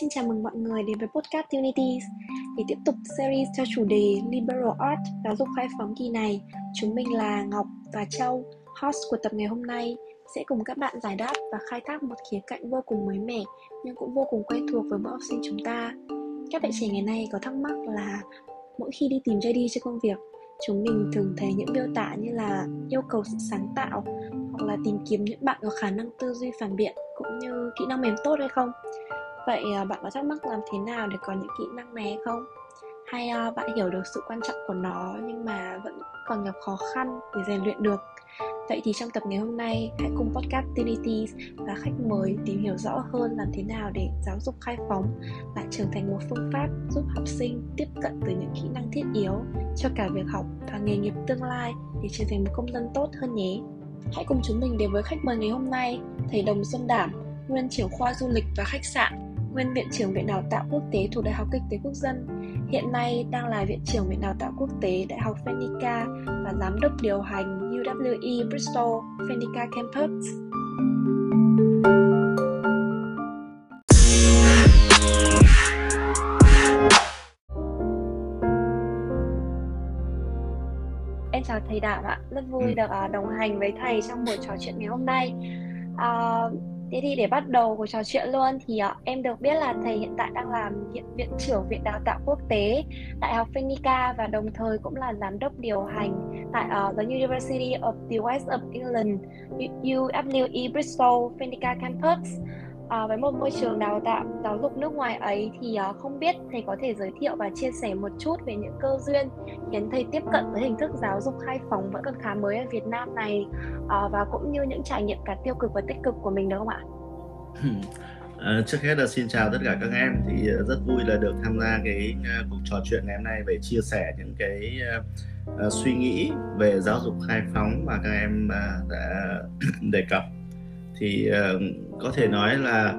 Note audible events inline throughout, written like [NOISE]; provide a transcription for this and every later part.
Xin chào mừng mọi người đến với podcast Unities. Để tiếp tục series theo chủ đề Liberal Art giáo dục khai phóng kỳ này Chúng mình là Ngọc và Châu, host của tập ngày hôm nay. Sẽ cùng các bạn giải đáp và khai thác một khía cạnh vô cùng mới mẻ Nhưng cũng vô cùng quen thuộc với mỗi học sinh chúng ta. Các bạn trẻ ngày nay có thắc mắc là Mỗi khi đi tìm JD cho công việc chúng mình thường thấy những miêu tả như là yêu cầu sự sáng tạo hoặc là tìm kiếm những bạn có khả năng tư duy phản biện cũng như kỹ năng mềm tốt hay không? Vậy ờ, bạn có thắc mắc làm thế nào để có những kỹ năng này không hay ờ, bạn hiểu được sự quan trọng của nó nhưng mà vẫn còn gặp khó khăn để rèn luyện được Vậy thì trong tập ngày hôm nay, hãy cùng podcast Tinities và khách mời tìm hiểu rõ hơn làm thế nào để giáo dục khai phóng lại trở thành một phương pháp giúp học sinh tiếp cận từ những kỹ năng thiết yếu cho cả việc học và nghề nghiệp tương lai để trở thành một công dân tốt hơn nhé. Hãy cùng chúng mình đến với khách mời ngày hôm nay, thầy Đồng Xuân Đảm, nguyên trưởng khoa du lịch và khách sạn, nguyên viện trưởng Viện Đào tạo Quốc tế thuộc Đại học Kinh tế Quốc dân, hiện nay đang là viện trưởng Viện Đào tạo Quốc tế Đại học Phenica và giám đốc điều hành UWE Bristol Phenica Campus. Em chào thầy Đảm ạ, rất vui ừ. được à, đồng hành với thầy trong buổi trò chuyện ngày hôm nay. Uh, Thế thì để bắt đầu cuộc trò chuyện luôn thì uh, em được biết là thầy hiện tại đang làm hiện viện trưởng Viện Đào tạo Quốc tế Đại học Phenica và đồng thời cũng là giám đốc điều hành tại uh, the University of the West of England UWE Bristol Phenica Campus à, với một môi trường đào tạo giáo dục nước ngoài ấy thì à, không biết thầy có thể giới thiệu và chia sẻ một chút về những cơ duyên khiến thầy tiếp cận với hình thức giáo dục khai phóng vẫn còn khá mới ở Việt Nam này à, và cũng như những trải nghiệm cả tiêu cực và tích cực của mình được không ạ? [LAUGHS] À, trước hết là xin chào tất cả các em thì à, rất vui là được tham gia cái uh, cuộc trò chuyện ngày hôm nay về chia sẻ những cái uh, uh, suy nghĩ về giáo dục khai phóng mà các em uh, đã [COUGHS] đề cập thì uh, có thể nói là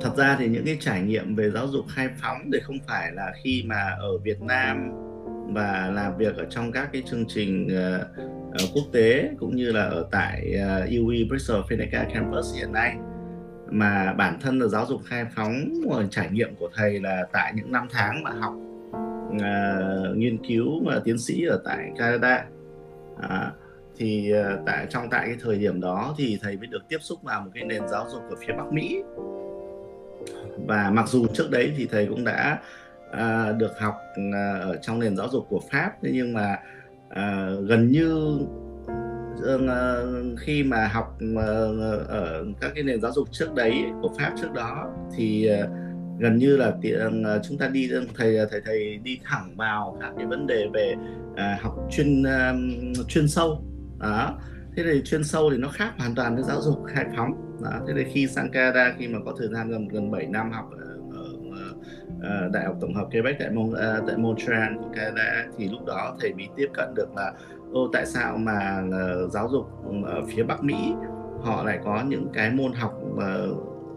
thật ra thì những cái trải nghiệm về giáo dục khai phóng thì không phải là khi mà ở Việt Nam và làm việc ở trong các cái chương trình uh, quốc tế cũng như là ở tại uh, UE Bristol Fenica Campus hiện nay. Mà bản thân là giáo dục khai phóng trải nghiệm của thầy là tại những năm tháng mà học uh, nghiên cứu và tiến sĩ ở tại Canada. Uh, thì ờ, tại trong tại cái thời điểm đó thì thầy mới được tiếp xúc vào một cái nền giáo dục ở phía Bắc Mỹ. Và mặc dù trước đấy thì thầy cũng đã uh, được học uh, ở trong nền giáo dục của Pháp thế nhưng mà uh, gần như uh, khi mà học uh, ở các cái nền giáo dục trước đấy của Pháp trước đó thì uh, gần như là uh, chúng ta đi thầy thầy thầy đi thẳng vào các cái vấn đề về uh, học chuyên uh, chuyên sâu đó. Thế thì chuyên sâu thì nó khác hoàn toàn với giáo dục khai phóng đó. thế thì khi sang Canada khi mà có thời gian gần gần 7 năm học ở, ở ờ, đại học tổng hợp Quebec tại Mon, uh, ờ, tại Montreal của Canada thì lúc đó thầy mới tiếp cận được là ô tại sao mà uh, giáo dục ở phía Bắc Mỹ họ lại có những cái môn học mà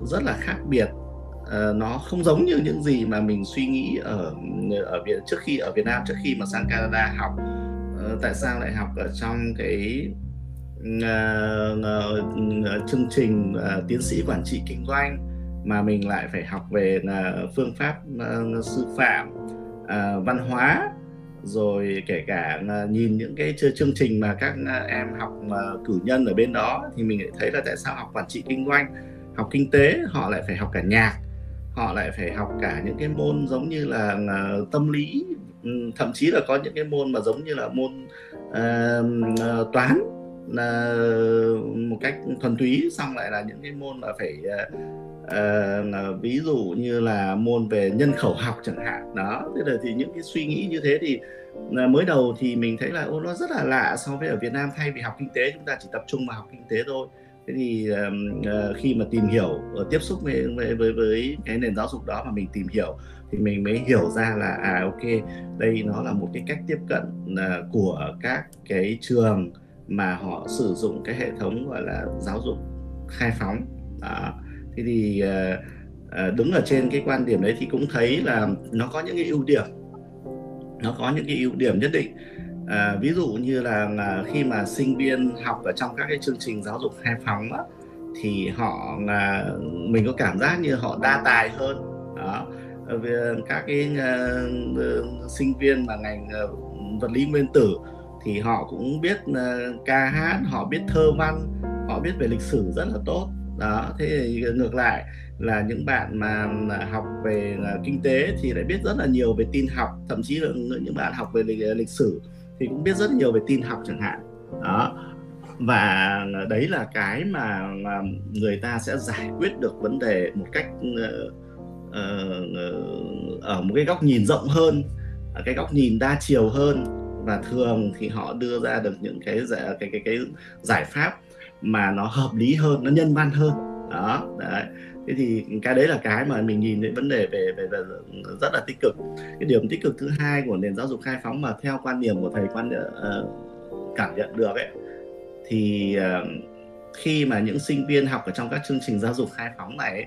rất là khác biệt? Uh, nó không giống như những gì mà mình suy nghĩ ở ở Việt trước khi ở Việt Nam trước khi mà sang Canada học. Ờ, tại sao lại học ở trong cái uh, uh, chương trình uh, tiến sĩ quản trị kinh doanh mà mình lại phải học về uh, phương pháp uh, sư phạm uh, văn hóa rồi kể cả uh, nhìn những cái chương trình mà các uh, em học uh, cử nhân ở bên đó thì mình lại thấy là tại sao học quản trị kinh doanh học kinh tế họ lại phải học cả nhạc họ lại phải học cả những cái môn giống như là uh, tâm lý Ừ, thậm chí là có những cái môn mà giống như là môn uh, toán là một cách thuần túy xong lại là những cái môn mà phải uh, ví dụ như là môn về nhân khẩu học chẳng hạn. Đó thế là thì những cái suy nghĩ như thế thì uh, mới đầu thì mình thấy là ô nó rất là lạ so với ở Việt Nam. Thay vì học kinh tế chúng ta chỉ tập trung vào học kinh tế thôi. Thế thì uh, khi mà tìm hiểu uh, tiếp xúc với, với với với cái nền giáo dục đó mà mình tìm hiểu thì mình mới hiểu ra là à ok đây nó là một cái cách tiếp cận uh, của các cái trường mà họ sử dụng cái hệ thống gọi là giáo dục khai phóng. Đó. thế thì uh, đứng ở trên cái quan điểm đấy thì cũng thấy là nó có những cái ưu điểm. Nó có những cái ưu điểm nhất định. À, ví dụ như là, là khi mà sinh viên học ở trong các cái chương trình giáo dục khai phóng đó, thì họ là mình có cảm giác như họ đa tài hơn. Đó. Ờ, các cái uh, sinh viên mà ngành uh, vật lý nguyên tử thì họ cũng biết uh, ca hát họ biết thơ văn họ biết về lịch sử rất là tốt. Đó thế thì ngược lại là những bạn mà học về kinh tế thì lại biết rất là nhiều về tin học thậm chí là những bạn học về lịch, lịch sử thì cũng biết rất nhiều về tin học chẳng hạn. Đó và đấy là cái mà, mà người ta sẽ giải quyết được vấn đề một cách uh, Ờ, ờ, ở một cái góc nhìn rộng hơn ở cái góc nhìn đa chiều hơn. Và thường thì họ đưa ra được những cái cái cái cái giải pháp mà nó hợp lý hơn nó nhân văn hơn. Đó đấy. Thế thì cái đấy là cái mà mình nhìn thấy vấn đề về về, về rất là tích cực. Cái điểm tích cực thứ hai của nền giáo dục khai phóng mà theo quan điểm của thầy quan uh, cảm nhận được ấy thì uh, khi mà những sinh viên học ở trong các chương trình giáo dục khai phóng này ấy,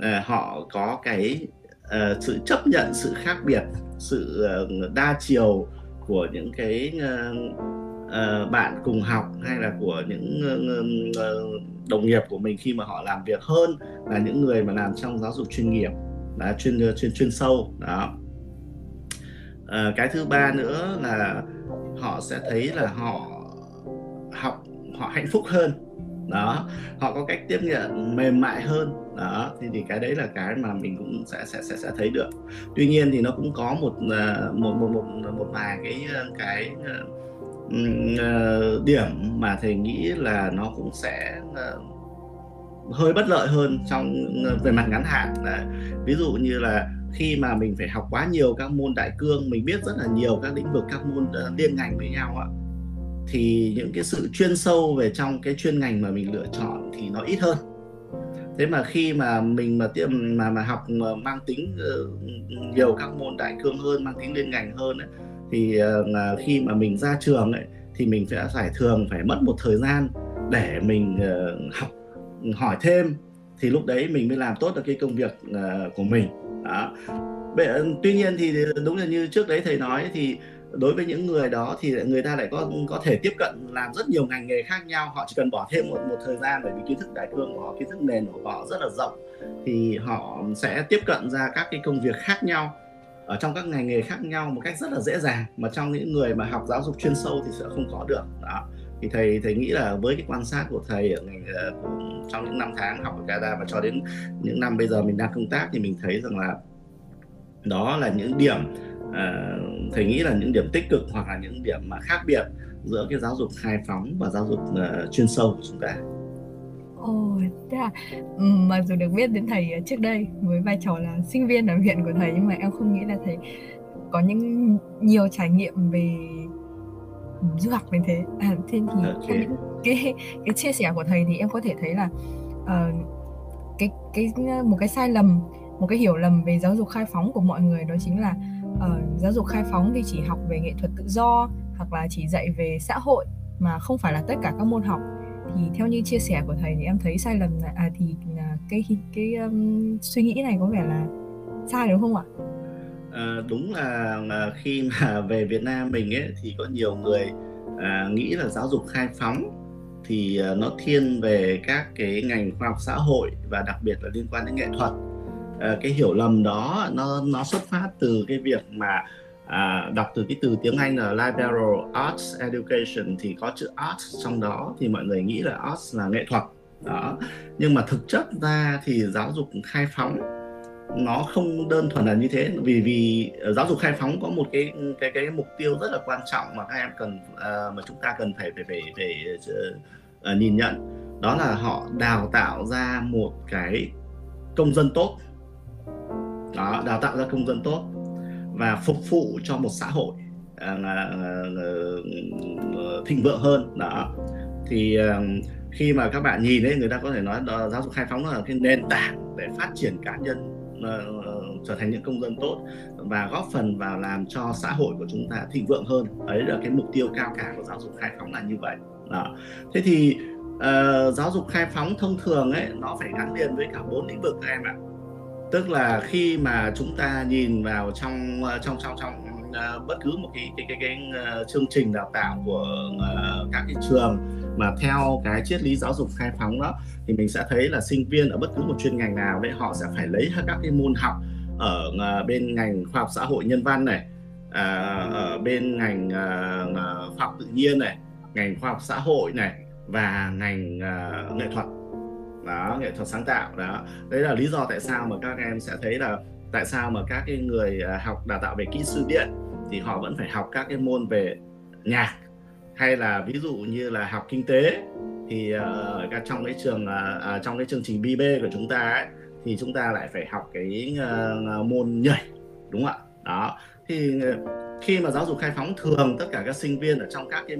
uh, họ có cái uh, sự chấp nhận sự khác biệt sự uh, đa chiều của những cái uh, uh, bạn cùng học hay là của những uh, uh, đồng nghiệp của mình khi mà họ làm việc hơn là những người mà làm trong giáo dục chuyên nghiệp là chuyên chuyên chuyên sâu đó. Uh, cái thứ ba nữa là họ sẽ thấy là họ học họ hạnh phúc hơn đó. Họ có cách tiếp nhận mềm mại hơn đó thì thì cái đấy là cái mà mình cũng sẽ sẽ sẽ sẽ thấy được tuy nhiên thì nó cũng có một à, một một một một vài cái à, cái uh, điểm mà thầy nghĩ là nó cũng sẽ uh, hơi bất lợi hơn trong về mặt ngắn hạn Đấy. ví dụ như là khi mà mình phải học quá nhiều các môn đại cương mình biết rất là nhiều các lĩnh vực các môn liên ngành với nhau ạ thì những cái sự chuyên sâu về trong cái chuyên ngành mà mình lựa chọn thì nó ít hơn thế mà khi mà mình mà tiêm mà mà học mà mang tính uh, nhiều các môn đại cương hơn mang tính liên ngành hơn ấy, thì uh, khi mà mình ra trường ấy thì mình sẽ phải thường phải mất một thời gian để mình uh, học hỏi thêm. Thì lúc đấy mình mới làm tốt được cái công việc uh, của mình. Đó. Tuy nhiên thì đúng là như trước đấy thầy nói thì đối với những người đó thì người ta lại có có thể tiếp cận làm rất nhiều ngành nghề khác nhau. Họ chỉ cần bỏ thêm một một thời gian bởi vì kiến thức đại cương của họ, kiến thức nền của họ rất là rộng, thì họ sẽ tiếp cận ra các cái công việc khác nhau, ở trong các ngành nghề khác nhau một cách rất là dễ dàng. Mà trong những người mà học giáo dục chuyên sâu thì sẽ không có được. Đó. Thì thầy thầy nghĩ là với cái quan sát của thầy ở ngành ờ, trong những năm tháng học ở Canada và cho đến những năm bây giờ mình đang công tác thì mình thấy rằng là đó là những điểm uh, thầy nghĩ là những điểm tích cực hoặc là những điểm mà khác biệt giữa cái giáo dục khai phóng và giáo dục uh, chuyên sâu của chúng ta. Ồ, thế à, mặc dù được biết đến thầy trước đây với vai trò là sinh viên ở viện của thầy nhưng mà em không nghĩ là thầy có những nhiều trải nghiệm về du học như thế. À, thế thì okay. cái cái chia sẻ của thầy thì em có thể thấy là uh, cái cái một cái sai lầm, một cái hiểu lầm về giáo dục khai phóng của mọi người đó chính là uh, giáo dục khai phóng thì chỉ học về nghệ thuật tự do hoặc là chỉ dạy về xã hội mà không phải là tất cả các môn học thì theo như chia sẻ của thầy thì em thấy sai lầm là à, thì à, cái cái um, suy nghĩ này có vẻ là sai đúng không ạ? À, đúng là, là khi mà [LAUGHS] về Việt Nam mình ấy thì có nhiều người à, nghĩ là giáo dục khai phóng thì à, nó thiên về các cái ngành khoa học xã hội và đặc biệt là liên quan đến nghệ thuật. Ờ, cái hiểu lầm đó nó nó xuất phát từ cái việc mà à, đọc từ cái từ tiếng Anh là liberal arts education thì có chữ arts trong đó thì mọi người nghĩ là arts là nghệ thuật. Đó. Nhưng mà thực chất ra thì giáo dục khai phóng nó không đơn thuần là như thế vì vì giáo dục khai phóng có một cái cái cái mục tiêu rất là quan trọng mà các em cần uh, mà chúng ta cần phải phải phải, phải uh, nhìn nhận. Đó là họ đào tạo ra một cái công dân tốt đó đào tạo ra công dân tốt và phục vụ cho một xã hội à, à, à, thịnh vượng hơn. Đó. Thì khi mà các bạn nhìn đấy người ta có thể nói đó, giáo dục khai phóng là cái nền tảng để phát triển cá nhân uh, trở thành những công dân tốt và góp phần vào làm cho xã hội của chúng ta thịnh vượng hơn. Đấy là cái mục tiêu cao cả của giáo dục khai phóng là như vậy. Đó. thế thì uh, giáo dục khai phóng thông thường ấy nó phải gắn liền với cả bốn lĩnh vực các em ạ tức là khi mà chúng ta nhìn vào trong ờ, trong trong trong uh, bất cứ một cái cái cái, cái uh, chương trình đào tạo của uh, các cái trường mà theo cái triết lý giáo dục khai phóng đó thì mình sẽ thấy là sinh viên ở bất cứ một chuyên ngành nào đấy họ sẽ phải lấy các cái môn học ở uh, bên ngành khoa học xã hội nhân văn này ở bên ngành uh, khoa học tự nhiên này ngành khoa học xã hội này và ngành uh, nghệ thuật đó nghệ thuật sáng tạo đó. Đấy là lý do tại sao mà các em sẽ thấy là tại sao mà các cái người à, học đào tạo về kỹ sư điện thì họ vẫn phải học các cái môn về nhạc. Hay là ví dụ như là học kinh tế thì uh, trong cái trường uh, trong cái chương trình BB của chúng ta ấy, thì chúng ta lại phải học cái uh, môn nhảy đúng không ạ? Đó. Thì khi mà giáo dục khai phóng thường tất cả các sinh viên ở trong các cái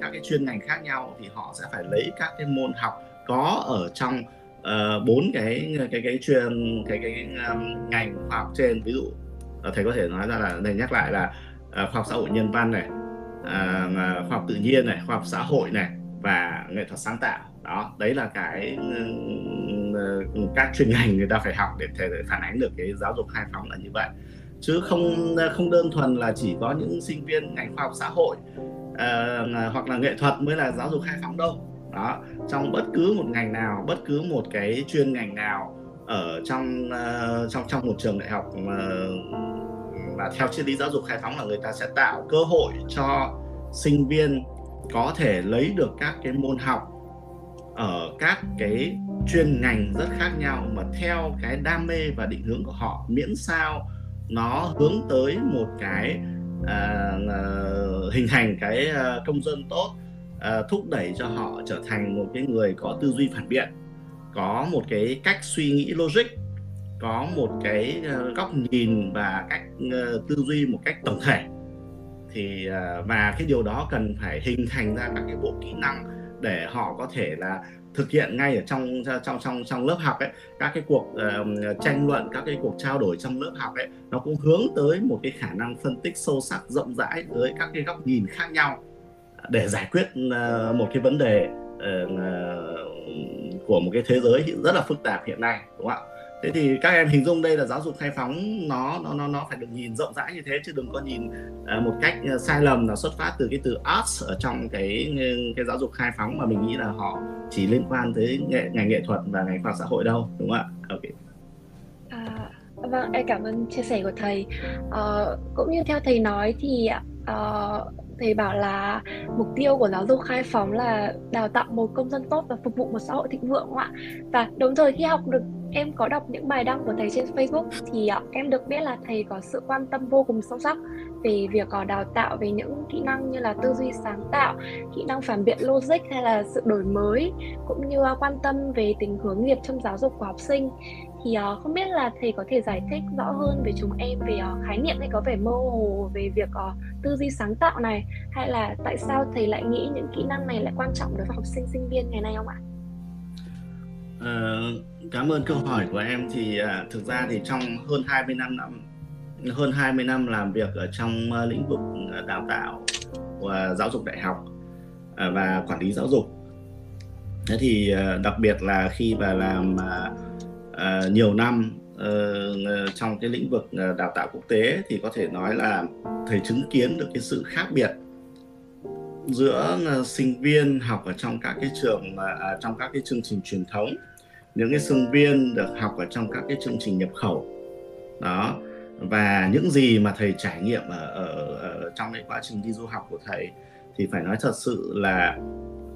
các cái chuyên ngành khác nhau thì họ sẽ phải lấy các cái môn học có ở trong ờ, bốn uh, cái cái cái chuyên cái cái um, ngành khoa học trên. Ví dụ ờ, thầy có thể nói ra là thầy nhắc lại là uh, khoa học xã hội nhân văn này uh, khoa học tự nhiên này khoa học xã hội này và nghệ thuật sáng tạo. Đó đấy là cái uh, các chuyên ngành người ta phải học để thể phản ánh được cái giáo dục khai phóng là như vậy. Chứ không không đơn thuần là chỉ có những sinh viên ngành khoa học xã hội uh, hoặc là nghệ thuật mới là giáo dục khai phóng đâu đó trong bất cứ một ngành nào bất cứ một cái chuyên ngành nào ở trong uh, trong trong một trường đại học mà mà theo triết lý giáo dục khai phóng là người ta sẽ tạo cơ hội cho sinh viên có thể lấy được các cái môn học ở các cái chuyên ngành rất khác nhau mà theo cái đam mê và định hướng của họ miễn sao nó hướng tới một cái uh, hình thành cái công dân tốt. Ờ, thúc đẩy cho họ trở thành một cái người có tư duy phản biện có một cái cách suy nghĩ logic có một cái ờ, góc nhìn và cách ờ, tư duy một cách tổng thể. Thì và cái điều đó cần phải hình thành ra các cái bộ kỹ năng để họ có thể là thực hiện ngay ở trong trong trong trong lớp học ấy. Các cái cuộc uh, tranh luận các cái cuộc trao đổi trong lớp học ấy nó cũng hướng tới một cái khả năng phân tích sâu sắc rộng rãi tới các cái góc nhìn khác nhau để giải quyết à, một cái vấn đề ờ, à, của một cái thế giới rất là phức tạp hiện nay đúng không ạ? Thế thì các em hình dung đây là giáo dục khai phóng nó nó nó nó phải được nhìn rộng rãi như thế chứ đừng có nhìn à, một cách sai lầm là xuất phát từ cái từ arts ở trong cái cái giáo dục khai phóng mà mình nghĩ là họ chỉ liên quan tới nghệ, ngành nghệ thuật và ngành khoa học xã hội đâu đúng không ạ? Ok. À, vâng em cảm ơn chia sẻ của thầy. À, cũng như theo thầy nói thì uh, thầy bảo là mục tiêu của giáo dục khai phóng là đào tạo một công dân tốt và phục vụ một xã hội thịnh vượng không ạ. Và đồng thời khi học được em có đọc những bài đăng của thầy trên Facebook thì à, em được biết là thầy có sự quan tâm vô cùng sâu sắc về việc có đào tạo về những kỹ năng như là tư duy sáng tạo, kỹ năng phản biện logic hay là sự đổi mới cũng như à, quan tâm về tình hướng nghiệp trong giáo dục của học sinh thì uh, không biết là thầy có thể giải thích rõ hơn về chúng em về uh, khái niệm hay có vẻ mơ hồ về việc uh, tư duy sáng tạo này hay là tại sao thầy lại nghĩ những kỹ năng này lại quan trọng đối với học sinh sinh viên ngày nay không ạ? Uh, cảm ơn câu hỏi của em thì uh, thực ra thì trong hơn 20 năm năm hơn 20 năm làm việc ở trong uh, lĩnh vực đào tạo và giáo dục đại học uh, và quản lý giáo dục thế thì uh, đặc biệt là khi mà làm à, uh, nhiều năm uh, trong cái lĩnh vực ờ, đào tạo quốc tế thì có thể nói là thầy chứng kiến được cái sự khác biệt giữa uh, sinh viên học ở trong các cái trường uh, trong các cái chương trình truyền thống những cái sinh viên được học ở trong các cái chương trình nhập khẩu. Đó và những gì mà thầy trải nghiệm ở, ở, ở trong cái quá trình đi du học của thầy thì phải nói thật sự là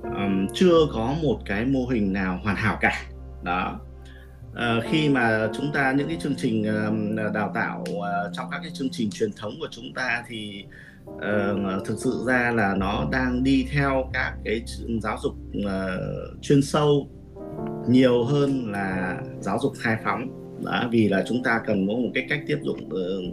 um, chưa có một cái mô hình nào hoàn hảo cả. Đó uh, khi mà chúng ta những cái chương trình uh, đào tạo uh, trong các cái chương trình truyền thống của chúng ta thì uh, thực sự ra là nó đang đi theo các cái giáo dục uh, chuyên sâu nhiều hơn là giáo dục khai phóng. Đó, vì là chúng ta cần có một cái cách tiếp dụng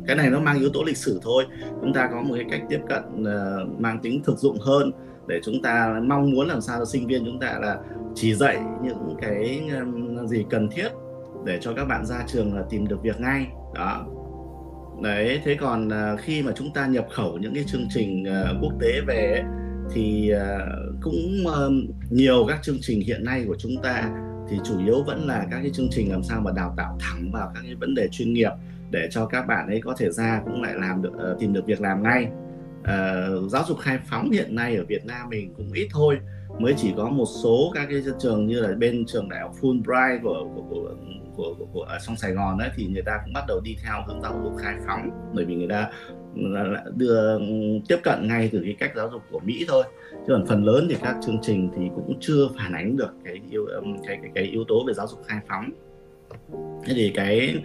cái này nó mang yếu tố lịch sử thôi. Chúng ta có một cái cách tiếp cận uh, mang tính thực dụng hơn để chúng ta mong muốn làm sao cho sinh viên chúng ta là chỉ dạy những cái um, gì cần thiết để cho các bạn ra trường là tìm được việc ngay. Đó. Đấy thế còn à, khi mà chúng ta nhập khẩu những cái chương trình à, quốc tế về thì à, cũng nhiều các chương trình hiện nay của chúng ta thì chủ yếu vẫn là các cái chương trình làm sao mà đào tạo thẳng vào các cái vấn đề chuyên nghiệp để cho các bạn ấy có thể ra cũng lại làm được ờ, tìm được việc làm ngay. Uh, giáo dục khai phóng hiện nay ở Việt Nam mình cũng ít thôi mới chỉ có một số các cái trường như là bên trường đại học Fulbright của của của, của, của, của ở trong Sài Gòn đấy thì người ta cũng bắt đầu đi theo hướng giáo dục khai phóng. Bởi vì người ta đưa tiếp cận ngay từ cái cách giáo dục của Mỹ thôi. Chứ còn phần lớn thì các chương trình thì cũng chưa phản ánh được cái yếu um, cái cái, cái yếu tố về giáo dục khai phóng. Thế thì cái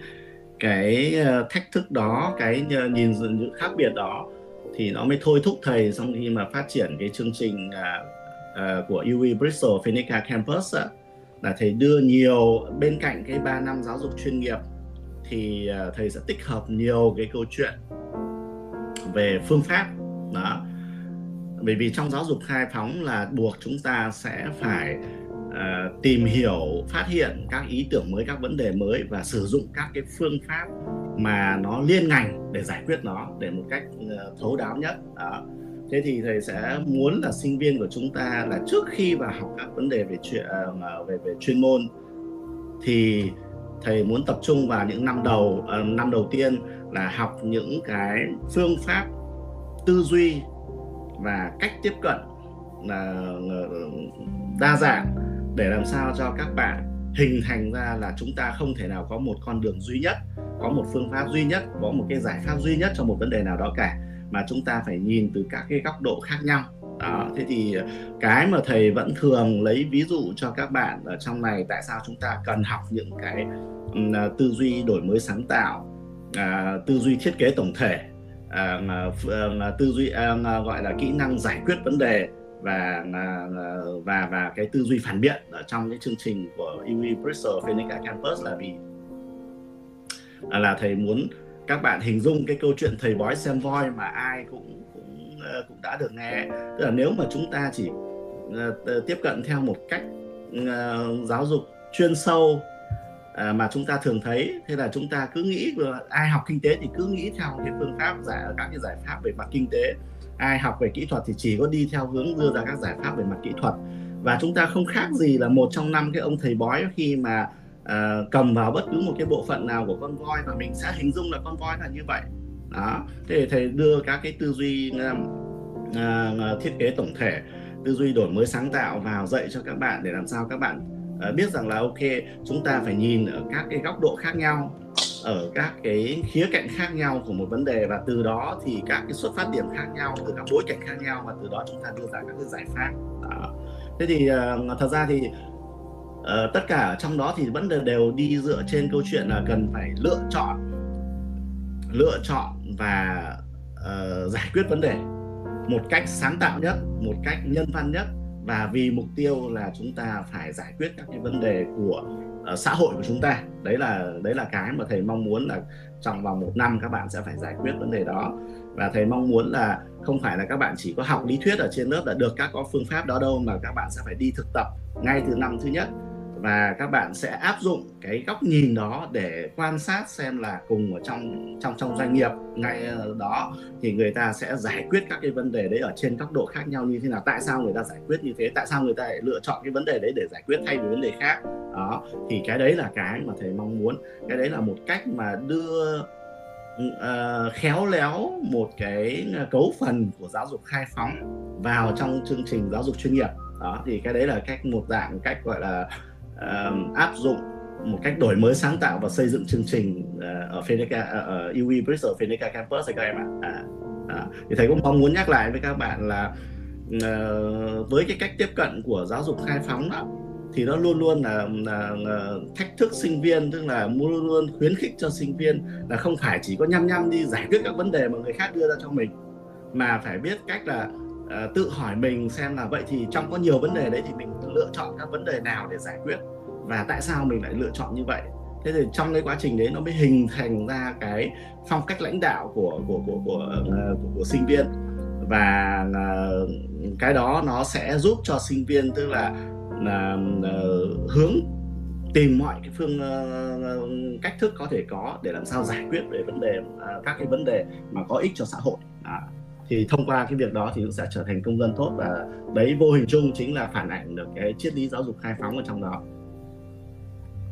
cái ờ, thách thức đó cái ờ, nhìn những khác biệt đó thì nó mới thôi thúc thầy trong khi mà phát triển cái chương trình à, uh, của UW Bristol Phoenix Campus uh, là thầy đưa nhiều bên cạnh cái 3 năm giáo dục chuyên nghiệp thì uh, thầy sẽ tích hợp nhiều cái câu chuyện về phương pháp đó. Bởi vì trong giáo dục khai phóng là buộc chúng ta sẽ phải uh, tìm hiểu phát hiện các ý tưởng mới các vấn đề mới và sử dụng các cái phương pháp mà nó liên ngành để giải quyết nó để một cách uh, thấu đáo nhất đó thế thì thầy sẽ muốn là sinh viên của chúng ta là trước khi vào học các vấn đề về chuyện à, về về chuyên môn, thì thầy muốn tập trung vào những năm đầu à, năm đầu tiên là học những cái phương pháp tư duy và cách tiếp cận là đa dạng để làm sao cho các bạn hình thành ra là chúng ta không thể nào có một con đường duy nhất, có một phương pháp duy nhất, có một cái giải pháp duy nhất cho một vấn đề nào đó cả mà chúng ta phải nhìn từ các cái góc độ khác nhau. Đó, thế thì cái mà thầy vẫn thường lấy ví dụ cho các bạn ở trong này, tại sao chúng ta cần học những cái à, tư duy đổi mới sáng tạo à, tư duy thiết kế tổng thể à, tư duy gọi là kỹ năng giải quyết vấn đề và và và cái tư duy phản biện ở trong cái chương trình của UW Bristol Phoenix Campus là vì là thầy muốn các bạn hình dung cái câu chuyện thầy bói xem voi mà ai cũng cũng ờ, cũng đã được nghe. Tức là nếu mà chúng ta chỉ ờ, tiếp cận theo một cách ờ, giáo dục chuyên sâu mà chúng ta thường thấy, thế là chúng ta cứ nghĩ ai học kinh tế thì cứ nghĩ theo cái phương pháp giải các cái giải pháp về mặt kinh tế. Ai học về kỹ thuật thì chỉ có đi theo hướng đưa ra các giải pháp về mặt kỹ thuật. Và chúng ta không khác gì là một trong năm cái ông thầy bói khi mà à, cầm vào bất cứ một cái bộ phận nào của con voi và mình sẽ hình dung là con voi là như vậy. Đó. Thế thầy đưa các cái tư duy à, thiết kế tổng thể tư duy đổi mới sáng tạo vào dạy cho các bạn để làm sao các bạn à, biết rằng là ok chúng ta phải nhìn ở các cái góc độ khác nhau ở các cái khía cạnh khác nhau của một vấn đề và từ đó thì các cái xuất phát điểm khác nhau từ các bối cảnh khác nhau và từ đó chúng ta đưa ra các cái giải pháp. Đó. thế thì uh, thật ra thì Ờ, tất cả trong đó thì vẫn đều đi dựa trên câu chuyện là cần phải lựa chọn lựa chọn và uh, giải quyết vấn đề một cách sáng tạo nhất một cách nhân văn nhất. Và vì mục tiêu là chúng ta phải giải quyết các cái vấn đề của uh, xã hội của chúng ta. Đấy là đấy là cái mà thầy mong muốn là trong vòng một năm các bạn sẽ phải giải quyết vấn đề đó. Và thầy mong muốn là không phải là các bạn chỉ có học lý thuyết ở trên lớp là được các có phương pháp đó đâu mà các bạn sẽ phải đi thực tập ngay từ năm thứ nhất và các bạn sẽ áp dụng cái góc nhìn đó để quan sát xem là cùng ở trong trong trong doanh nghiệp ngay đó thì người ta sẽ giải quyết các cái vấn đề đấy ở trên góc độ khác nhau như thế nào. Tại sao người ta giải quyết như thế? Tại sao người ta lại lựa chọn cái vấn đề đấy để giải quyết thay vì vấn đề khác? Đó thì cái đấy là cái mà thầy mong muốn. Cái đấy là một cách mà đưa uh, khéo léo một cái cấu phần của giáo dục khai phóng vào trong chương trình giáo dục chuyên nghiệp. Đó thì cái đấy là cách một dạng cách gọi là uh, áp dụng một cách đổi mới sáng tạo và xây dựng chương trình uh, ở Phoenix ờ, ở UW Bristol Phoenix Campus các em ạ. À, à, thì thầy cũng mong muốn nhắc lại với các bạn là uh, với cái cách tiếp cận của giáo dục khai phóng đó thì nó luôn luôn là, là, là thách thức sinh viên tức là luôn luôn khuyến khích cho sinh viên là không phải chỉ có nhăm nhăm đi giải quyết các vấn đề mà người khác đưa ra cho mình mà phải biết cách là Ờ, tự hỏi mình xem là vậy thì trong có nhiều vấn đề đấy thì mình lựa chọn các vấn đề nào để giải quyết và tại sao mình lại lựa chọn như vậy thế thì trong cái quá trình đấy nó mới hình thành ra cái phong cách lãnh đạo của của của của của, của, của sinh viên và uh, cái đó nó sẽ giúp cho sinh viên tức là là uh, hướng tìm mọi cái phương uh, cách thức có thể có để làm sao giải quyết về vấn đề uh, các cái vấn đề mà có ích cho xã hội À thì thông qua cái việc đó thì cũng sẽ trở thành công dân tốt và đấy, vô hình chung chính là phản ảnh được cái triết lý giáo dục khai phóng ở trong đó.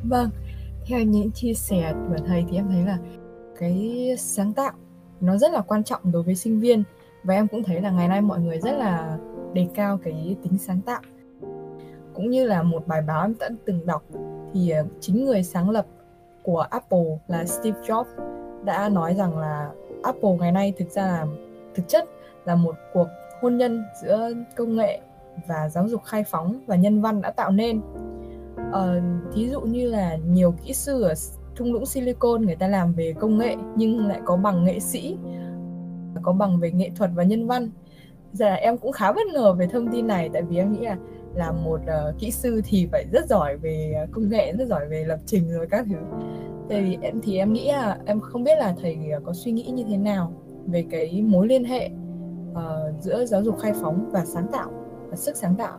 Vâng theo những chia sẻ của thầy thì em thấy là cái sáng tạo nó rất là quan trọng đối với sinh viên và em cũng thấy là ngày nay mọi người rất là đề cao cái tính sáng tạo. Cũng như là một bài báo em đã từng đọc thì ờ, chính người sáng lập của Apple là Steve Jobs đã nói rằng là Apple ngày nay thực ra là thực chất là một cuộc hôn nhân giữa công nghệ và giáo dục khai phóng và nhân văn đã tạo nên. Ờ, thí dụ như là nhiều kỹ sư ở thung lũng silicon người ta làm về công nghệ nhưng lại có bằng nghệ sĩ có bằng về nghệ thuật và nhân văn. Giờ em cũng khá bất ngờ về thông tin này tại vì em nghĩ là là một uh, kỹ sư thì phải rất giỏi về ờ, công nghệ rất giỏi về lập trình rồi các thứ. Thì em thì em nghĩ là em không biết là thầy có suy nghĩ như thế nào về cái mối liên hệ uh, giữa giáo dục khai phóng và sáng tạo và sức sáng tạo.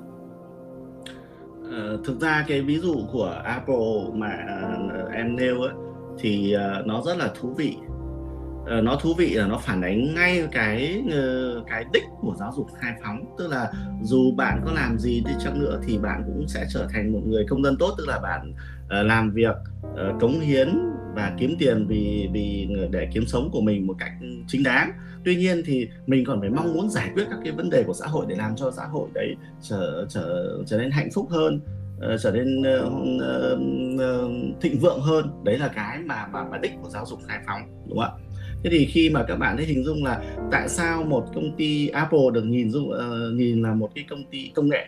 Uh, thực ra cái ví dụ của Apple mà uh, em nêu ấy thì uh, nó rất là thú vị. Uh, nó thú vị là nó phản ánh ngay cái uh, cái đích của giáo dục khai phóng. Tức là dù bạn có làm gì đi chăng nữa thì bạn cũng sẽ trở thành một người công dân tốt. Tức là bạn uh, làm việc uh, cống hiến và kiếm tiền vì vì để kiếm sống của mình một cách chính đáng. Tuy nhiên thì mình còn phải mong muốn giải quyết các cái vấn đề của xã hội để làm cho xã hội đấy trở trở trở nên hạnh phúc hơn uh, trở nên uh, uh, thịnh vượng hơn. Đấy là cái mà mà mà đích của giáo dục khai phóng đúng không ạ? Thế thì khi mà các bạn thấy hình dung là tại sao một công ty Apple được nhìn dung uh, nhìn là một cái công ty công nghệ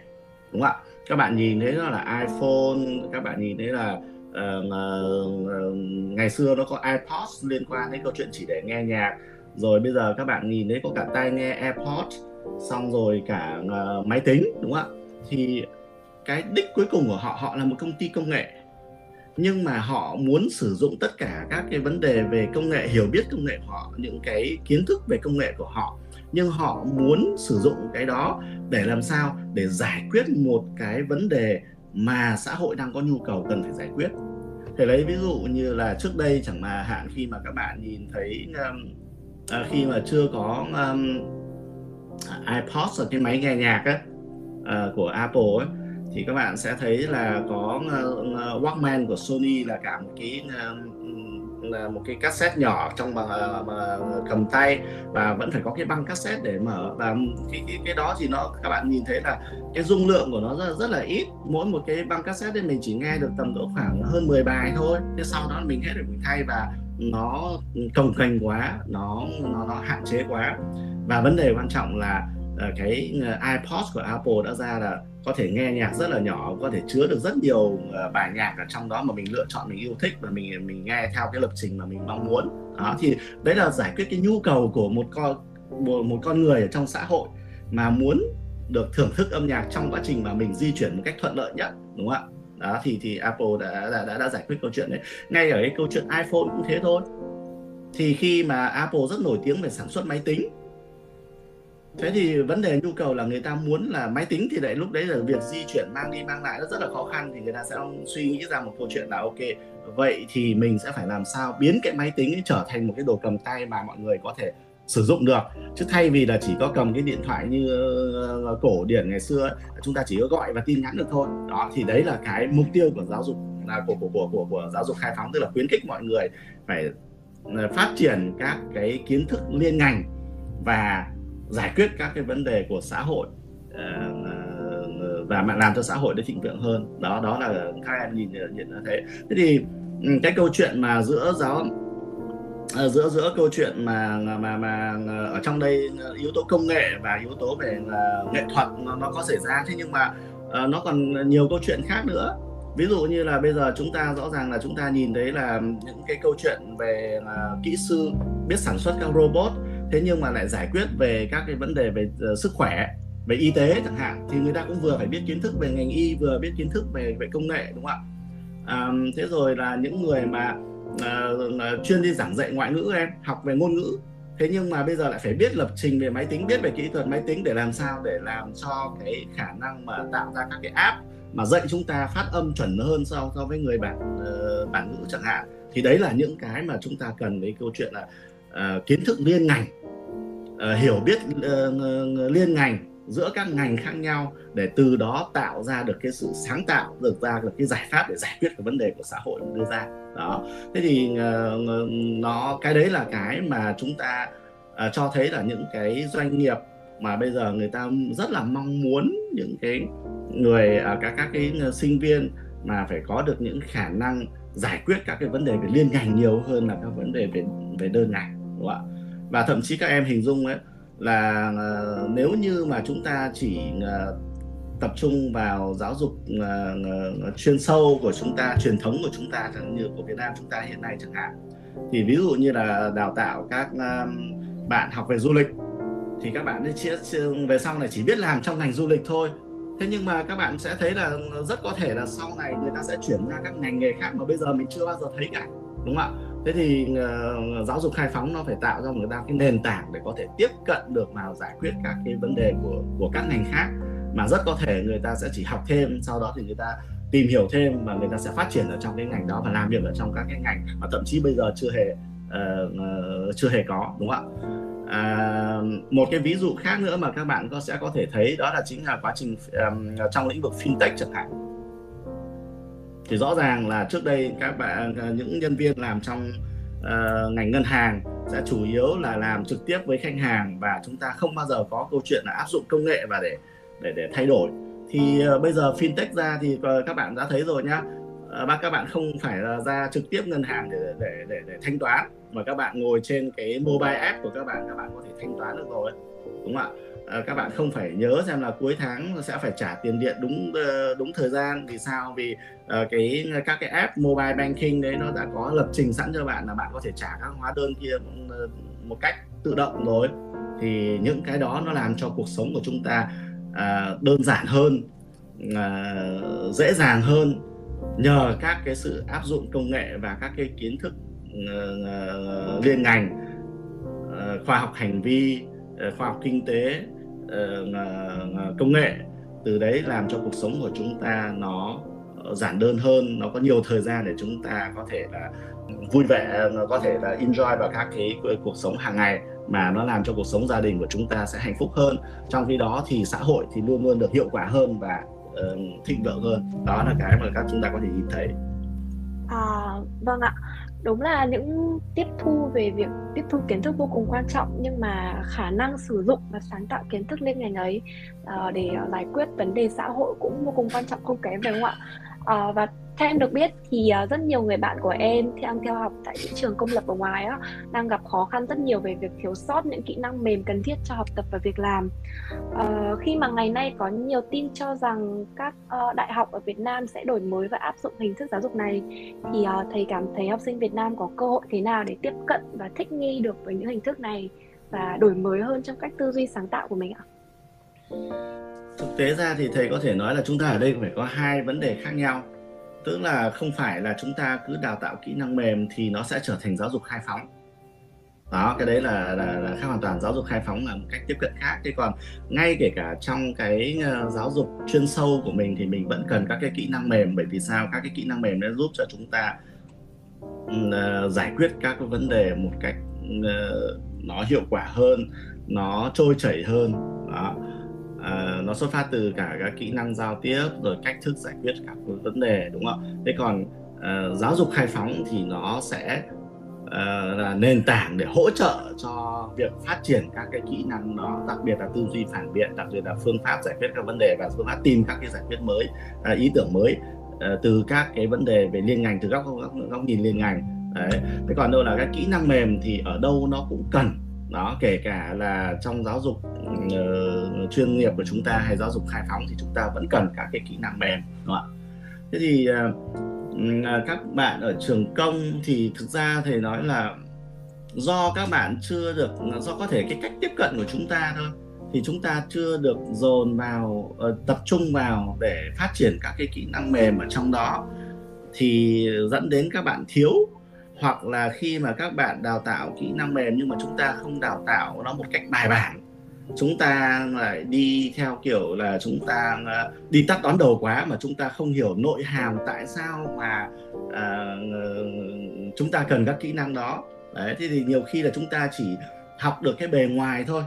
đúng không ạ? Các bạn nhìn thấy nó là iPhone các bạn nhìn thấy là uh, uh, ngày xưa nó có iPods liên quan đến câu chuyện chỉ để nghe nhạc. Rồi bây giờ các bạn nhìn thấy có cả tai nghe AirPods xong rồi cả uh, máy tính đúng không ạ? Thì cái đích cuối cùng của họ họ là một công ty công nghệ. Nhưng mà họ muốn sử dụng tất cả các cái vấn đề về công nghệ hiểu biết công nghệ của họ những cái kiến thức về công nghệ của họ. Nhưng họ muốn sử dụng cái đó để làm sao? Để giải quyết một cái vấn đề mà xã hội đang có nhu cầu cần phải giải quyết. Thể lấy ví dụ như là trước đây chẳng mà hạn khi mà các bạn nhìn thấy um, à, khi mà chưa có um, iPod ở cái máy nghe nhạc á, uh, của Apple ấy, thì các bạn sẽ thấy là có uh, Walkman của Sony là cả một cái uh, là một cái cassette nhỏ trong bằng ờ, mà cầm tay và vẫn phải có cái băng cassette để mở. Và cái cái cái đó thì nó, các bạn nhìn thấy là cái dung lượng của nó rất rất là ít. Mỗi một cái băng cassette thì mình chỉ nghe được tầm độ khoảng hơn 10 bài thôi. Thế sau đó mình hết rồi mình thay và nó cồng kềnh quá, nó nó nó hạn chế quá. Và vấn đề quan trọng là Ờ, cái ờ, iPod của Apple đã ra là có thể nghe nhạc rất là nhỏ có thể chứa được rất nhiều ờ, bài nhạc ở trong đó mà mình lựa chọn mình yêu thích và mình mình nghe theo cái lập trình mà mình mong muốn. Đó thì đấy là giải quyết cái nhu cầu của một con một, một con người ở trong xã hội mà muốn được thưởng thức âm nhạc trong quá trình mà mình di chuyển một cách thuận lợi nhất đúng không ạ? Đó thì thì Apple đã đã đã, đã giải quyết câu chuyện đấy. Ngay ở cái câu chuyện iPhone cũng thế thôi. Thì khi mà Apple rất nổi tiếng về sản xuất máy tính thế thì vấn đề nhu cầu là người ta muốn là máy tính thì đấy lúc đấy là việc di chuyển mang đi mang lại nó rất là khó khăn thì người ta sẽ suy nghĩ ra một câu chuyện là ok vậy thì mình sẽ phải làm sao biến cái máy tính ấy trở thành một cái đồ cầm tay mà mọi người có thể sử dụng được. Chứ thay vì là chỉ có cầm cái điện thoại như ờ, ờ, cổ điển ngày xưa ấy, chúng ta chỉ có gọi và tin nhắn được thôi. Đó thì đấy là cái mục tiêu của giáo dục là của của của của, của giáo dục khai phóng tức là khuyến khích mọi người phải ờ, phát triển các cái kiến thức liên ngành và giải quyết các cái vấn đề của xã hội ờ, và mà làm cho xã hội được thịnh vượng hơn. Đó đó là các em nhìn nhận như thế. Thế thì ừ, cái câu chuyện mà giữa giáo ờ, giữa giữa câu chuyện mà mà mà ở trong đây ờ, yếu tố công nghệ và yếu tố về nghệ thuật nó, nó có xảy ra. Thế nhưng mà nó còn nhiều câu chuyện khác nữa. Ví dụ như là bây giờ chúng ta rõ ràng là chúng ta nhìn thấy là những cái câu chuyện về kỹ sư biết sản xuất các robot thế nhưng mà lại giải quyết về các cái vấn đề về uh, sức khỏe về y tế chẳng hạn thì người ta cũng vừa phải biết kiến thức về ngành y vừa biết kiến thức về về công nghệ đúng không ạ? À, thế rồi là những người mà uh, chuyên đi giảng dạy ngoại ngữ em học về ngôn ngữ. Thế nhưng mà bây giờ lại phải biết lập trình về máy tính biết về kỹ thuật máy tính để làm sao để làm cho cái khả năng mà tạo ra các cái app mà dạy chúng ta phát âm chuẩn hơn so so với người bản uh, bản ngữ chẳng hạn. Thì đấy là những cái mà chúng ta cần với câu chuyện là uh, kiến thức liên ngành uh, hiểu biết uh, liên ngành giữa các ngành khác nhau để từ đó tạo ra được cái sự sáng tạo được ra được cái giải pháp để giải quyết cái vấn đề của xã hội đưa ra. Đó. Thế thì uh, nó cái đấy là cái mà chúng ta uh, cho thấy là những cái doanh nghiệp mà bây giờ người ta rất là mong muốn những cái người à, uh, các các cái sinh viên mà phải có được những khả năng giải quyết các cái vấn đề về liên ngành nhiều hơn là các vấn đề về về đơn ngành đúng không ạ? Và thậm chí các em hình dung ấy là uh, nếu như mà chúng ta chỉ uh, tập trung vào giáo dục uh, chuyên sâu của chúng ta truyền thống của chúng ta chẳng như của Việt Nam chúng ta hiện nay chẳng hạn thì ví dụ như là đào tạo các bạn học về du lịch thì các bạn ấy chia về sau này chỉ biết làm trong ngành du lịch thôi. Thế nhưng mà các bạn sẽ thấy là rất có thể là sau này người ta sẽ chuyển ra các ngành nghề khác mà bây giờ mình chưa bao giờ thấy cả đúng không ạ? Thế thì uh, giáo dục khai phóng nó phải tạo ra một cái nền tảng để có thể tiếp cận được vào giải quyết các cái vấn đề của của các ngành khác mà rất có thể người ta sẽ chỉ học thêm sau đó thì người ta tìm hiểu thêm và người ta sẽ phát triển ở trong cái ngành đó và làm việc ở trong các cái ngành mà thậm chí bây giờ chưa hề uh, uh, chưa hề có đúng không ạ? À, một cái ví dụ khác nữa mà các bạn có sẽ có thể thấy đó là chính là quá trình um, trong lĩnh vực fintech chẳng hạn thì rõ ràng là trước đây các bạn à, những nhân viên làm trong uh, ngành ngân hàng sẽ chủ yếu là làm trực tiếp với khách hàng và chúng ta không bao giờ có câu chuyện là áp dụng công nghệ và để để để thay đổi. Thì uh, bây giờ fintech ra thì uh, các bạn đã thấy rồi nhá. Uh, các bạn không phải là ra trực tiếp ngân hàng để để để, để thanh toán mà các bạn ngồi trên cái mobile app của các bạn các bạn có thể thanh toán được rồi đúng không ạ? À, các bạn không phải nhớ xem là cuối tháng sẽ phải trả tiền điện đúng ờ, đúng thời gian. Vì sao? Vì ờ, cái các cái app mobile banking đấy nó đã có lập trình sẵn cho bạn là bạn có thể trả các hóa đơn kia một cách tự động rồi. Thì những cái đó nó làm cho cuộc sống của chúng ta đơn giản hơn dễ dàng hơn. Nhờ các cái sự áp dụng công nghệ và các cái kiến thức uh, liên ngành uh, khoa học hành vi khoa học kinh tế uh, công nghệ. Từ đấy làm cho cuộc sống của chúng ta nó ờ, giản đơn hơn nó có nhiều thời gian để chúng ta có thể là vui vẻ có thể là enjoy vào các cái ờ, cuộc sống hàng ngày mà nó làm cho cuộc sống gia đình của chúng ta sẽ hạnh phúc hơn. Trong khi đó thì xã hội thì luôn luôn được hiệu quả hơn và uh, thịnh vượng hơn. Đó là cái mà các chúng ta có thể nhìn thấy. À, vâng ạ đúng là những tiếp thu về việc tiếp thu kiến thức vô cùng quan trọng nhưng mà khả năng sử dụng và sáng tạo kiến thức lên ngành ấy uh, để ờ, giải quyết vấn đề xã hội cũng vô cùng quan trọng không kém phải không ạ? Uh, và theo em được biết thì ờ, rất nhiều người bạn của em đang theo học tại những trường công lập ở ngoài á đang gặp khó khăn rất nhiều về việc thiếu sót những kỹ năng mềm cần thiết cho học tập và việc làm. à, khi mà ngày nay có nhiều tin cho rằng các uh, đại học ở Việt Nam sẽ đổi mới và áp dụng hình thức giáo dục này thì uh, thầy cảm thấy học sinh Việt Nam có cơ hội thế nào để tiếp cận và thích nghi được với những hình thức này và đổi mới hơn trong cách tư duy sáng tạo của mình ạ? Thực tế ra thì thầy có thể nói là chúng ta ở đây phải có hai vấn đề khác nhau tức là không phải là chúng ta cứ đào tạo kỹ năng mềm thì nó sẽ trở thành giáo dục khai phóng. Đó cái đấy là, là, là khác hoàn toàn. Giáo dục khai phóng là một cách tiếp cận khác. Thế còn ngay kể cả trong cái uh, giáo dục chuyên sâu của mình thì mình vẫn cần các cái kỹ năng mềm. Bởi vì sao? Các cái kỹ năng mềm nó giúp cho chúng ta uh, giải quyết các cái vấn đề một cách uh, nó hiệu quả hơn nó trôi chảy hơn. Đó à, nó xuất phát từ cả các kỹ năng giao tiếp rồi cách thức giải quyết các vấn đề đúng không thế còn à, giáo dục khai phóng thì nó sẽ à, là nền tảng để hỗ trợ cho việc phát triển các cái kỹ năng đó đặc biệt là tư duy phản biện đặc biệt là phương pháp giải quyết các vấn đề và phương pháp tìm các cái giải quyết mới à, ý tưởng mới à, từ các cái vấn đề về liên ngành từ góc góc, góc nhìn liên ngành. Đấy. Thế còn đâu là các kỹ năng mềm thì ở đâu nó cũng cần đó kể cả là trong giáo dục uh, chuyên nghiệp của chúng ta hay giáo dục khai phóng thì chúng ta vẫn cần các cái kỹ năng mềm đúng không ạ? Thế thì uh, các bạn ở trường công thì thực ra thầy nói là do các bạn chưa được do có thể cái cách tiếp cận của chúng ta thôi thì chúng ta chưa được dồn vào uh, tập trung vào để phát triển các cái kỹ năng mềm ở trong đó thì dẫn đến các bạn thiếu hoặc là khi mà các bạn đào tạo kỹ năng mềm nhưng mà chúng ta không đào tạo nó một cách bài bản chúng ta lại đi theo kiểu là chúng ta à, đi tắt đón đầu quá mà chúng ta không hiểu nội hàm tại sao mà à, chúng ta cần các kỹ năng đó. Đấy thế thì nhiều khi là chúng ta chỉ học được cái bề ngoài thôi.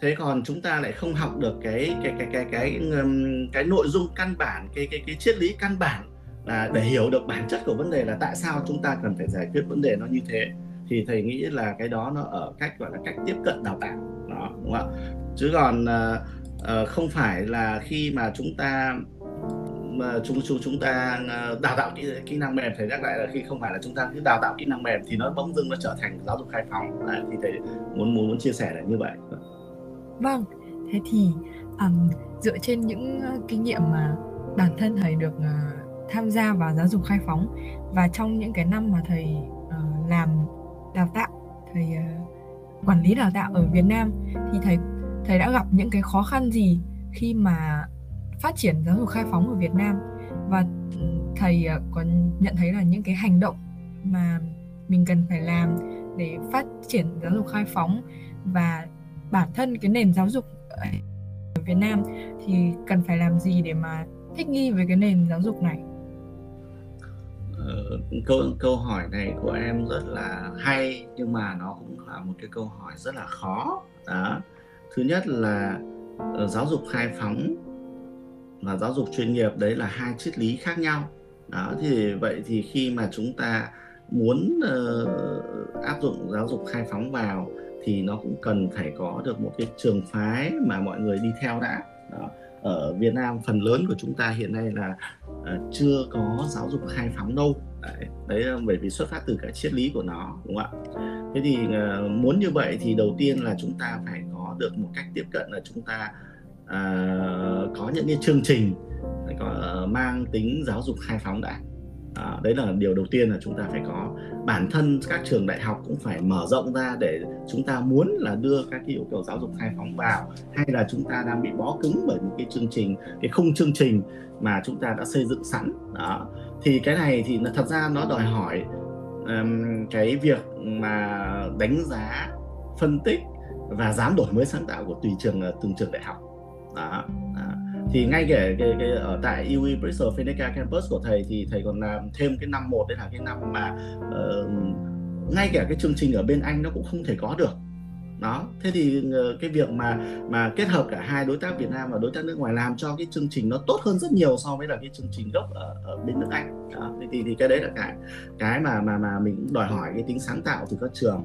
Thế còn chúng ta lại không học được cái cái cái cái cái cái, cái nội dung căn bản cái cái cái triết lý căn bản là để hiểu được bản chất của vấn đề là tại sao chúng ta cần phải giải quyết vấn đề nó như thế thì thầy nghĩ là cái đó nó ở cách gọi là cách tiếp cận đào tạo đó đúng không ạ? Chứ còn uh, không phải là khi mà chúng ta mà chúng chúng chúng ta ờ, đào tạo kỹ, kỹ năng mềm thầy nhắc lại là khi không phải là chúng ta cứ đào tạo kỹ năng mềm thì nó bỗng dưng nó trở thành giáo dục khai phóng. Đấy, thì thầy muốn muốn muốn chia sẻ là như vậy. Vâng thế thì um, dựa trên những kinh nghiệm mà bản thân thầy được uh, tham gia vào giáo dục khai phóng. Và trong những cái năm mà thầy uh, làm đào tạo thầy uh, quản lý đào tạo ở Việt Nam thì thầy thầy đã gặp những cái khó khăn gì khi mà phát triển giáo dục khai phóng ở Việt Nam? Và thầy ờ, có nhận thấy là những cái hành động mà mình cần phải làm để phát triển giáo dục khai phóng và bản thân cái nền giáo dục ở Việt Nam thì cần phải làm gì để mà thích nghi với cái nền giáo dục này? Ờ, câu câu hỏi này của em rất là hay nhưng mà nó cũng là một cái câu hỏi rất là khó. Đó. Thứ nhất là ờ, giáo dục khai phóng và giáo dục chuyên nghiệp đấy là hai triết lý khác nhau. Đó thì vậy thì khi mà chúng ta muốn uh, áp dụng giáo dục khai phóng vào thì nó cũng cần phải có được một cái trường phái mà mọi người đi theo đã. Đó. Ở Việt Nam phần lớn của chúng ta hiện nay là uh, chưa có giáo dục khai phóng đâu. Đấy, đấy là bởi vì xuất phát từ cái triết lý của nó đúng không ạ? Thế thì uh, muốn như vậy thì đầu tiên là chúng ta phải có được một cách tiếp cận là chúng ta uh, có những cái chương trình có uh, mang tính giáo dục khai phóng đã à, đấy là điều đầu tiên là chúng ta phải có. Bản thân các trường đại học cũng phải mở rộng ra để chúng ta muốn là đưa các cái yêu cầu giáo dục khai phóng vào hay là chúng ta đang bị bó cứng bởi những cái chương trình cái khung chương trình mà chúng ta đã xây dựng sẵn. Đó. Thì cái này thì thật ra nó đòi hỏi um, cái việc mà đánh giá phân tích và dám đổi mới sáng tạo của tùy trường ờ, từng trường đại học. Đó thì ngay kể cái, cái ở tại UE Bristol Phoenix campus của thầy thì thầy còn làm thêm cái năm một đấy là cái năm mà uh, ngay cả cái chương trình ở bên Anh nó cũng không thể có được. Đó thế thì uh, cái việc mà mà kết hợp cả hai đối tác Việt Nam và đối tác nước ngoài làm cho cái chương trình nó tốt hơn rất nhiều so với là cái chương trình gốc ở, ở bên nước Anh. Đó. thì thì cái đấy là cái cái mà mà mà mình cũng đòi hỏi cái tính sáng tạo từ các trường.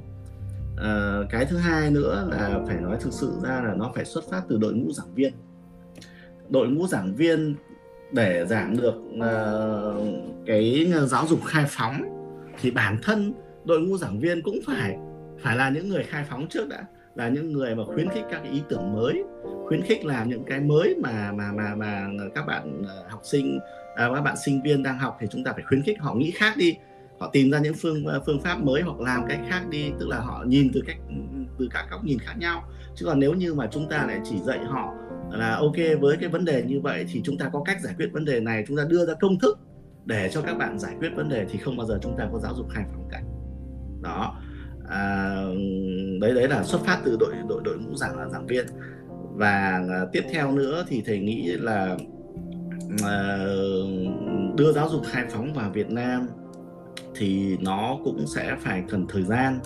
Uh, cái thứ hai nữa là phải nói thực sự ra là nó phải xuất phát từ đội ngũ giảng viên đội ngũ giảng viên để giảng được uh, cái giáo dục khai phóng thì bản thân đội ngũ giảng viên cũng phải phải là những người khai phóng trước đã là những người mà khuyến khích các ý tưởng mới khuyến khích làm những cái mới mà mà mà mà các bạn ờ, học sinh à, các bạn sinh viên đang học thì chúng ta phải khuyến khích họ nghĩ khác đi họ tìm ra những phương ờ, phương pháp mới hoặc làm cách khác đi tức là họ nhìn từ cách từ các góc nhìn khác nhau. Chứ còn nếu như mà chúng ta lại chỉ dạy họ là ok với cái vấn đề như vậy thì chúng ta có cách giải quyết vấn đề này. Chúng ta đưa ra công thức để cho các bạn giải quyết vấn đề thì không bao giờ chúng ta có giáo dục khai phóng cảnh. Đó. À, đấy đấy là xuất phát từ đội đội đội ngũ giảng là giảng viên. Và à, tiếp theo nữa thì thầy nghĩ là à, đưa giáo dục khai phóng vào Việt Nam thì nó cũng sẽ phải cần thời gian.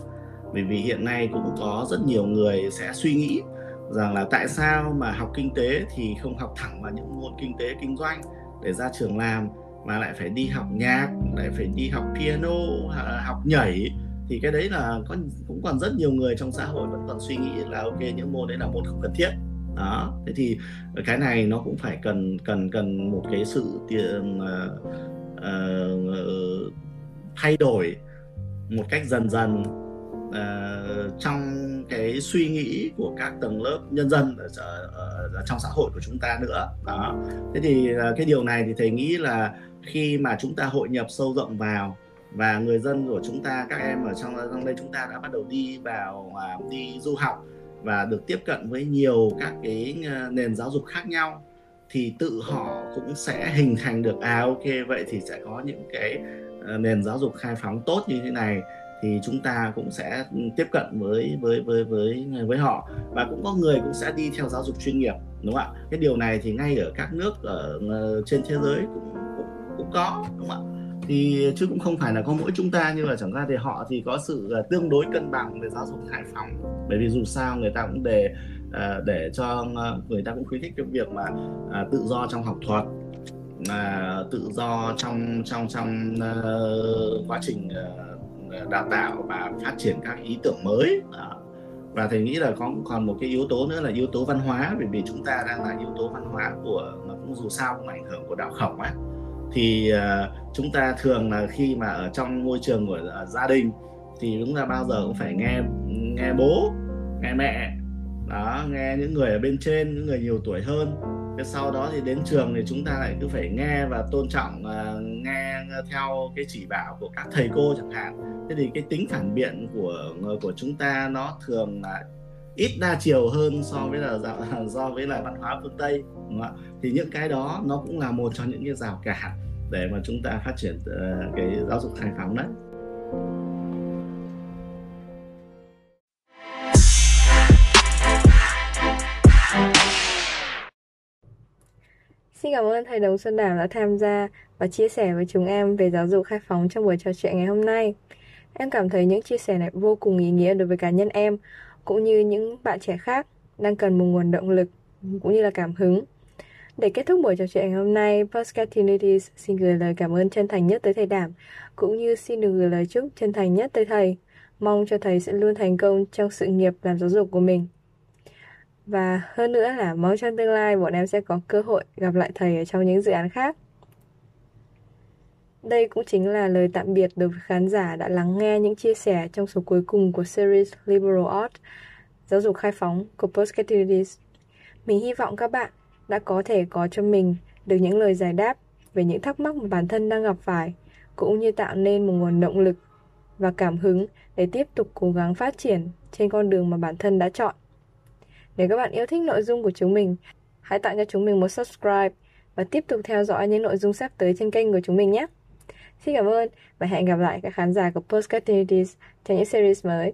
Bởi vì hiện nay cũng có rất nhiều người sẽ suy nghĩ rằng là tại sao mà học kinh tế thì không học thẳng vào những môn kinh tế kinh doanh để ra trường làm mà lại phải đi học nhạc lại phải đi học piano à, học nhảy? Thì cái đấy là có cũng còn rất nhiều người trong xã hội vẫn còn suy nghĩ là ok những môn đấy là môn không cần thiết. Đó thế thì cái này nó cũng phải cần cần cần một cái sự tiền uh, à, uh, à, thay đổi một cách dần dần uh, trong cái suy nghĩ của các tầng lớp nhân dân ở, ở, ở trong xã hội của chúng ta nữa. Đó. Thế thì uh, cái điều này thì thầy nghĩ là khi mà chúng ta hội nhập sâu rộng vào và người dân của chúng ta các em ở trong trong đây chúng ta đã bắt đầu đi vào uh, đi du học và được tiếp cận với nhiều các cái ờ, nền giáo dục khác nhau thì tự họ cũng sẽ hình thành được à ok vậy thì sẽ có những cái nền giáo dục khai phóng tốt như thế này thì chúng ta cũng sẽ tiếp cận với với với với với họ. Và cũng có người cũng sẽ đi theo giáo dục chuyên nghiệp đúng không ạ? Cái điều này thì ngay ở các nước ở ờ, trên thế giới cũng cũng, cũng có đúng không ạ? Thì chứ cũng không phải là có mỗi chúng ta nhưng mà chẳng ra thì họ thì có sự ờ, tương đối cân bằng về giáo dục hải phòng. Bởi vì dù sao người ta cũng để ờ, để cho người ta cũng khuyến khích cái việc mà à, tự do trong học thuật mà tự do trong trong trong uh, quá trình uh, Ờ, đào tạo và phát triển các ý tưởng mới. Đó. và thầy nghĩ là có còn một cái yếu tố nữa là yếu tố văn hóa bởi vì chúng ta đang là yếu tố văn hóa của mà cũng dù sao cũng ảnh hưởng của đạo khổng á. Thì uh, chúng ta thường là khi mà ở trong môi trường của uh, gia đình thì chúng ta bao giờ cũng phải nghe nghe bố nghe mẹ đó nghe những người ở bên trên những người nhiều tuổi hơn cái sau đó thì đến trường thì chúng ta lại cứ phải nghe và tôn trọng uh, nghe theo cái chỉ bảo của các thầy cô chẳng hạn thế thì cái tính phản biện của ờ, của chúng ta nó thường là ít đa chiều hơn so với là do [LAUGHS] với lại văn hóa phương tây đúng không? thì những cái đó nó cũng là một trong những cái rào cản để mà chúng ta phát triển uh, cái giáo dục khai phóng đấy Xin cảm ơn thầy Đồng Xuân Đảm đã tham gia và chia sẻ với chúng em về giáo dục khai phóng trong buổi trò chuyện ngày hôm nay. Em cảm thấy những chia sẻ này vô cùng ý nghĩa đối với cá nhân em, cũng như những bạn trẻ khác đang cần một nguồn động lực cũng như là cảm hứng. Để kết thúc buổi trò chuyện ngày hôm nay, Postcard Unities xin gửi lời cảm ơn chân thành nhất tới thầy Đảm, cũng như xin được gửi lời chúc chân thành nhất tới thầy. Mong cho thầy sẽ luôn thành công trong sự nghiệp làm giáo dục của mình. Và hơn nữa là mong trong tương lai bọn em sẽ có cơ hội gặp lại thầy ở trong những dự án khác. Đây cũng chính là lời tạm biệt đối với khán giả đã lắng nghe những chia sẻ trong số cuối cùng của series Liberal Art, giáo dục khai phóng của Postgraduates Mình hy vọng các bạn đã có thể có cho mình được những lời giải đáp về những thắc mắc mà bản thân đang gặp phải, cũng như tạo nên một nguồn động lực và cảm hứng để tiếp tục cố gắng phát triển trên con đường mà bản thân đã chọn. Nếu các bạn yêu thích nội dung của chúng mình, hãy tặng cho chúng mình một subscribe và tiếp tục theo dõi những nội dung sắp tới trên kênh của chúng mình nhé. Xin cảm ơn và hẹn gặp lại các khán giả của Postcard trong những series mới.